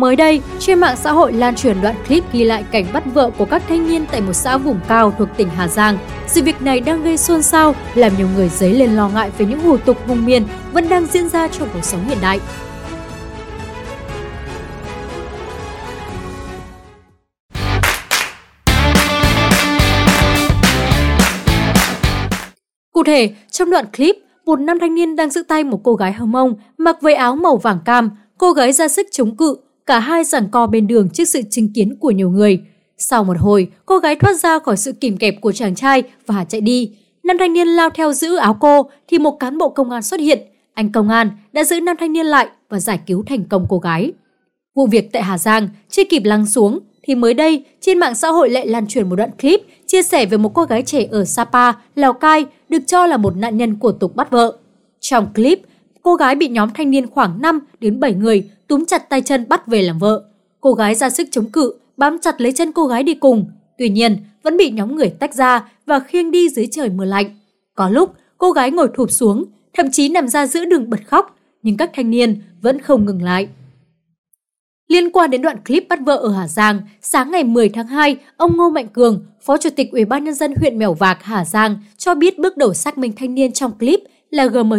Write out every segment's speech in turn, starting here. Mới đây, trên mạng xã hội lan truyền đoạn clip ghi lại cảnh bắt vợ của các thanh niên tại một xã vùng cao thuộc tỉnh Hà Giang. Sự việc này đang gây xôn xao, làm nhiều người dấy lên lo ngại về những hủ tục vùng miền vẫn đang diễn ra trong cuộc sống hiện đại. Cụ thể, trong đoạn clip, một nam thanh niên đang giữ tay một cô gái hơ mông, mặc váy áo màu vàng cam. Cô gái ra sức chống cự, Cả hai giằng co bên đường trước sự chứng kiến của nhiều người. Sau một hồi, cô gái thoát ra khỏi sự kìm kẹp của chàng trai và chạy đi. Nam thanh niên lao theo giữ áo cô thì một cán bộ công an xuất hiện. Anh công an đã giữ nam thanh niên lại và giải cứu thành công cô gái. Vụ việc tại Hà Giang chưa kịp lắng xuống thì mới đây trên mạng xã hội lại lan truyền một đoạn clip chia sẻ về một cô gái trẻ ở Sapa, Lào Cai được cho là một nạn nhân của tục bắt vợ. Trong clip, cô gái bị nhóm thanh niên khoảng 5 đến 7 người túm chặt tay chân bắt về làm vợ. Cô gái ra sức chống cự, bám chặt lấy chân cô gái đi cùng. Tuy nhiên, vẫn bị nhóm người tách ra và khiêng đi dưới trời mưa lạnh. Có lúc, cô gái ngồi thụp xuống, thậm chí nằm ra giữa đường bật khóc, nhưng các thanh niên vẫn không ngừng lại. Liên quan đến đoạn clip bắt vợ ở Hà Giang, sáng ngày 10 tháng 2, ông Ngô Mạnh Cường, Phó Chủ tịch Ủy ban nhân dân huyện Mèo Vạc, Hà Giang cho biết bước đầu xác minh thanh niên trong clip là GMT,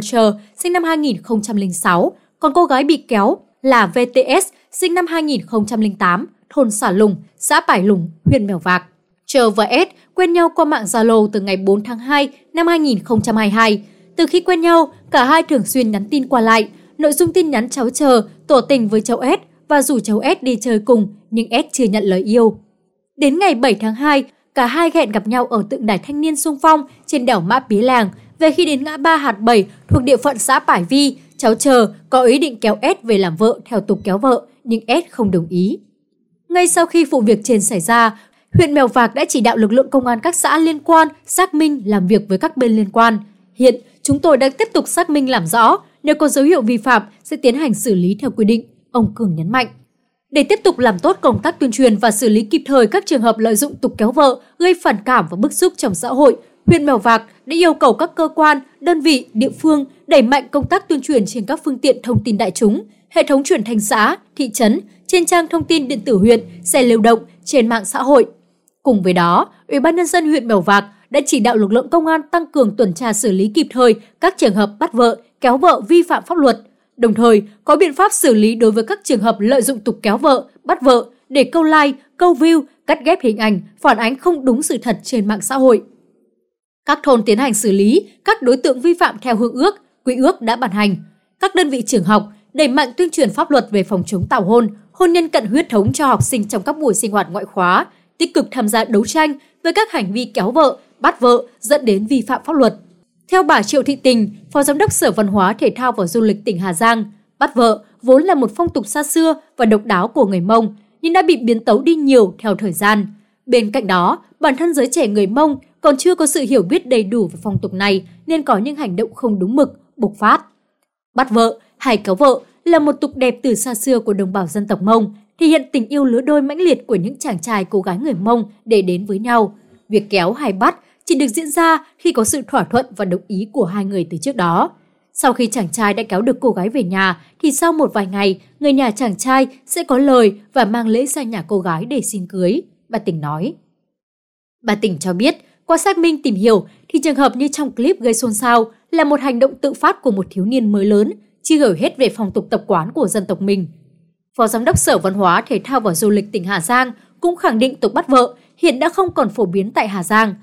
sinh năm 2006, còn cô gái bị kéo là VTS sinh năm 2008, thôn Xả Lùng, xã Bải Lùng, huyện Mèo Vạc. Chờ và S quen nhau qua mạng Zalo từ ngày 4 tháng 2 năm 2022. Từ khi quen nhau, cả hai thường xuyên nhắn tin qua lại. Nội dung tin nhắn cháu chờ tổ tình với cháu S và rủ cháu S đi chơi cùng, nhưng S chưa nhận lời yêu. Đến ngày 7 tháng 2, cả hai hẹn gặp nhau ở tượng đài thanh niên sung phong trên đảo Mã Pí Làng. Về khi đến ngã ba Hạt 7 thuộc địa phận xã Bải Vi, Cháu chờ có ý định kéo S về làm vợ theo tục kéo vợ, nhưng S không đồng ý. Ngay sau khi vụ việc trên xảy ra, huyện Mèo Vạc đã chỉ đạo lực lượng công an các xã liên quan xác minh làm việc với các bên liên quan. Hiện, chúng tôi đang tiếp tục xác minh làm rõ, nếu có dấu hiệu vi phạm sẽ tiến hành xử lý theo quy định, ông Cường nhấn mạnh. Để tiếp tục làm tốt công tác tuyên truyền và xử lý kịp thời các trường hợp lợi dụng tục kéo vợ, gây phản cảm và bức xúc trong xã hội, huyện Mèo Vạc đã yêu cầu các cơ quan, đơn vị, địa phương đẩy mạnh công tác tuyên truyền trên các phương tiện thông tin đại chúng, hệ thống truyền thanh xã, thị trấn, trên trang thông tin điện tử huyện, xe lưu động, trên mạng xã hội. Cùng với đó, Ủy ban nhân dân huyện Mèo Vạc đã chỉ đạo lực lượng công an tăng cường tuần tra xử lý kịp thời các trường hợp bắt vợ, kéo vợ vi phạm pháp luật, đồng thời có biện pháp xử lý đối với các trường hợp lợi dụng tục kéo vợ, bắt vợ để câu like, câu view, cắt ghép hình ảnh, phản ánh không đúng sự thật trên mạng xã hội. Các thôn tiến hành xử lý các đối tượng vi phạm theo hương ước, quy ước đã ban hành. Các đơn vị trường học đẩy mạnh tuyên truyền pháp luật về phòng chống tảo hôn, hôn nhân cận huyết thống cho học sinh trong các buổi sinh hoạt ngoại khóa, tích cực tham gia đấu tranh với các hành vi kéo vợ, bắt vợ dẫn đến vi phạm pháp luật. Theo bà Triệu Thị Tình, Phó Giám đốc Sở Văn hóa Thể thao và Du lịch tỉnh Hà Giang, bắt vợ vốn là một phong tục xa xưa và độc đáo của người Mông, nhưng đã bị biến tấu đi nhiều theo thời gian. Bên cạnh đó, bản thân giới trẻ người Mông còn chưa có sự hiểu biết đầy đủ về phong tục này nên có những hành động không đúng mực, bộc phát. Bắt vợ hay kéo vợ là một tục đẹp từ xa xưa của đồng bào dân tộc Mông, thể hiện tình yêu lứa đôi mãnh liệt của những chàng trai cô gái người Mông để đến với nhau. Việc kéo hay bắt chỉ được diễn ra khi có sự thỏa thuận và đồng ý của hai người từ trước đó. Sau khi chàng trai đã kéo được cô gái về nhà thì sau một vài ngày, người nhà chàng trai sẽ có lời và mang lễ sang nhà cô gái để xin cưới, bà tỉnh nói. Bà tỉnh cho biết, qua xác minh tìm hiểu thì trường hợp như trong clip gây xôn xao là một hành động tự phát của một thiếu niên mới lớn, chưa hiểu hết về phong tục tập quán của dân tộc mình. Phó Giám đốc Sở Văn hóa, Thể thao và Du lịch tỉnh Hà Giang cũng khẳng định tục bắt vợ hiện đã không còn phổ biến tại Hà Giang.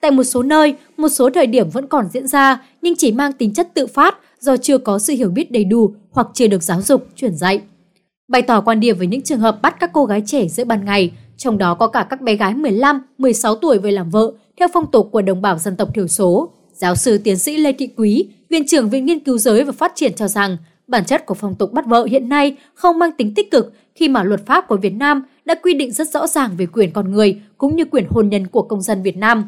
Tại một số nơi, một số thời điểm vẫn còn diễn ra nhưng chỉ mang tính chất tự phát do chưa có sự hiểu biết đầy đủ hoặc chưa được giáo dục, truyền dạy. Bày tỏ quan điểm về những trường hợp bắt các cô gái trẻ giữa ban ngày trong đó có cả các bé gái 15, 16 tuổi về làm vợ theo phong tục của đồng bào dân tộc thiểu số. Giáo sư tiến sĩ Lê Thị Quý, Viện trưởng Viện Nghiên cứu Giới và Phát triển cho rằng, bản chất của phong tục bắt vợ hiện nay không mang tính tích cực khi mà luật pháp của Việt Nam đã quy định rất rõ ràng về quyền con người cũng như quyền hôn nhân của công dân Việt Nam.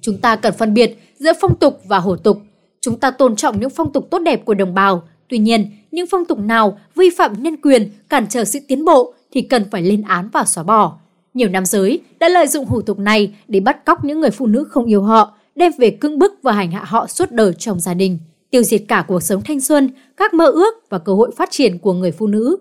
Chúng ta cần phân biệt giữa phong tục và hổ tục. Chúng ta tôn trọng những phong tục tốt đẹp của đồng bào, tuy nhiên, những phong tục nào vi phạm nhân quyền, cản trở sự tiến bộ thì cần phải lên án và xóa bỏ. Nhiều nam giới đã lợi dụng hủ tục này để bắt cóc những người phụ nữ không yêu họ, đem về cưỡng bức và hành hạ họ suốt đời trong gia đình, tiêu diệt cả cuộc sống thanh xuân, các mơ ước và cơ hội phát triển của người phụ nữ.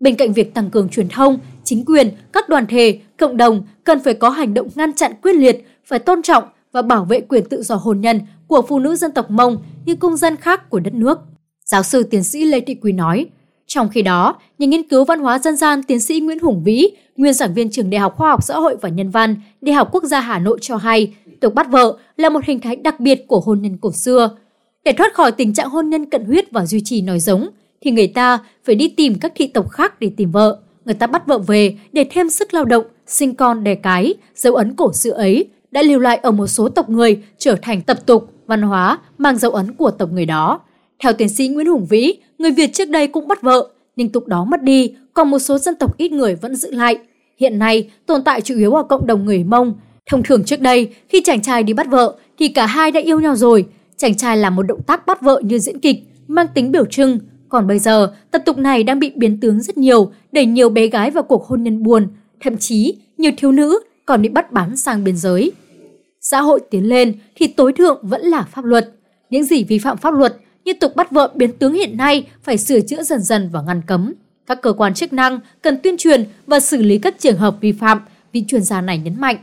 Bên cạnh việc tăng cường truyền thông, chính quyền, các đoàn thể, cộng đồng cần phải có hành động ngăn chặn quyết liệt, phải tôn trọng và bảo vệ quyền tự do hôn nhân của phụ nữ dân tộc Mông như công dân khác của đất nước. Giáo sư tiến sĩ Lê Thị Quý nói, trong khi đó, nhà nghiên cứu văn hóa dân gian tiến sĩ Nguyễn Hùng Vĩ, nguyên giảng viên trường Đại học Khoa học Xã hội và Nhân văn, Đại học Quốc gia Hà Nội cho hay, tục bắt vợ là một hình thái đặc biệt của hôn nhân cổ xưa. Để thoát khỏi tình trạng hôn nhân cận huyết và duy trì nói giống, thì người ta phải đi tìm các thị tộc khác để tìm vợ. Người ta bắt vợ về để thêm sức lao động, sinh con đẻ cái, dấu ấn cổ xưa ấy đã lưu lại ở một số tộc người trở thành tập tục, văn hóa mang dấu ấn của tộc người đó. Theo tiến sĩ Nguyễn Hùng Vĩ, người Việt trước đây cũng bắt vợ, nhưng tục đó mất đi, còn một số dân tộc ít người vẫn giữ lại. Hiện nay, tồn tại chủ yếu ở cộng đồng người Mông. Thông thường trước đây, khi chàng trai đi bắt vợ thì cả hai đã yêu nhau rồi. Chàng trai làm một động tác bắt vợ như diễn kịch, mang tính biểu trưng. Còn bây giờ, tập tục này đang bị biến tướng rất nhiều, đẩy nhiều bé gái vào cuộc hôn nhân buồn. Thậm chí, nhiều thiếu nữ còn bị bắt bán sang biên giới. Xã hội tiến lên thì tối thượng vẫn là pháp luật. Những gì vi phạm pháp luật liên tục bắt vợ biến tướng hiện nay phải sửa chữa dần dần và ngăn cấm. Các cơ quan chức năng cần tuyên truyền và xử lý các trường hợp vi phạm, vị chuyên gia này nhấn mạnh.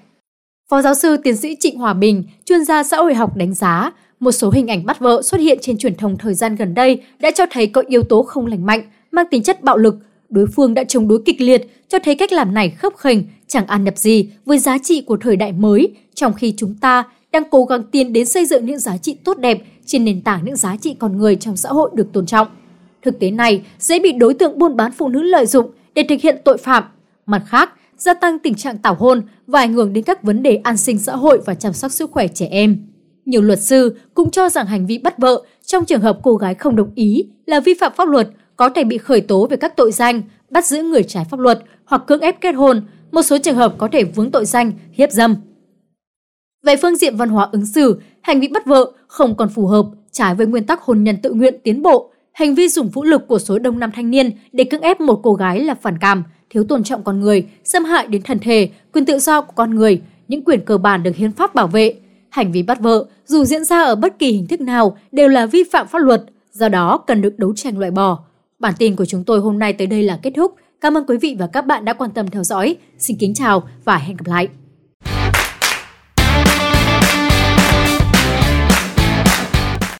Phó giáo sư tiến sĩ Trịnh Hòa Bình, chuyên gia xã hội học đánh giá, một số hình ảnh bắt vợ xuất hiện trên truyền thông thời gian gần đây đã cho thấy có yếu tố không lành mạnh, mang tính chất bạo lực. Đối phương đã chống đối kịch liệt, cho thấy cách làm này khớp khềnh, chẳng ăn nhập gì với giá trị của thời đại mới, trong khi chúng ta đang cố gắng tiến đến xây dựng những giá trị tốt đẹp trên nền tảng những giá trị con người trong xã hội được tôn trọng. Thực tế này dễ bị đối tượng buôn bán phụ nữ lợi dụng để thực hiện tội phạm. Mặt khác, gia tăng tình trạng tảo hôn và ảnh hưởng đến các vấn đề an sinh xã hội và chăm sóc sức khỏe trẻ em. Nhiều luật sư cũng cho rằng hành vi bắt vợ trong trường hợp cô gái không đồng ý là vi phạm pháp luật có thể bị khởi tố về các tội danh bắt giữ người trái pháp luật hoặc cưỡng ép kết hôn, một số trường hợp có thể vướng tội danh hiếp dâm. Về phương diện văn hóa ứng xử, hành vi bắt vợ không còn phù hợp, trái với nguyên tắc hôn nhân tự nguyện tiến bộ. Hành vi dùng vũ lực của số đông nam thanh niên để cưỡng ép một cô gái là phản cảm, thiếu tôn trọng con người, xâm hại đến thần thể, quyền tự do của con người, những quyền cơ bản được hiến pháp bảo vệ. Hành vi bắt vợ, dù diễn ra ở bất kỳ hình thức nào, đều là vi phạm pháp luật, do đó cần được đấu tranh loại bỏ. Bản tin của chúng tôi hôm nay tới đây là kết thúc. Cảm ơn quý vị và các bạn đã quan tâm theo dõi. Xin kính chào và hẹn gặp lại.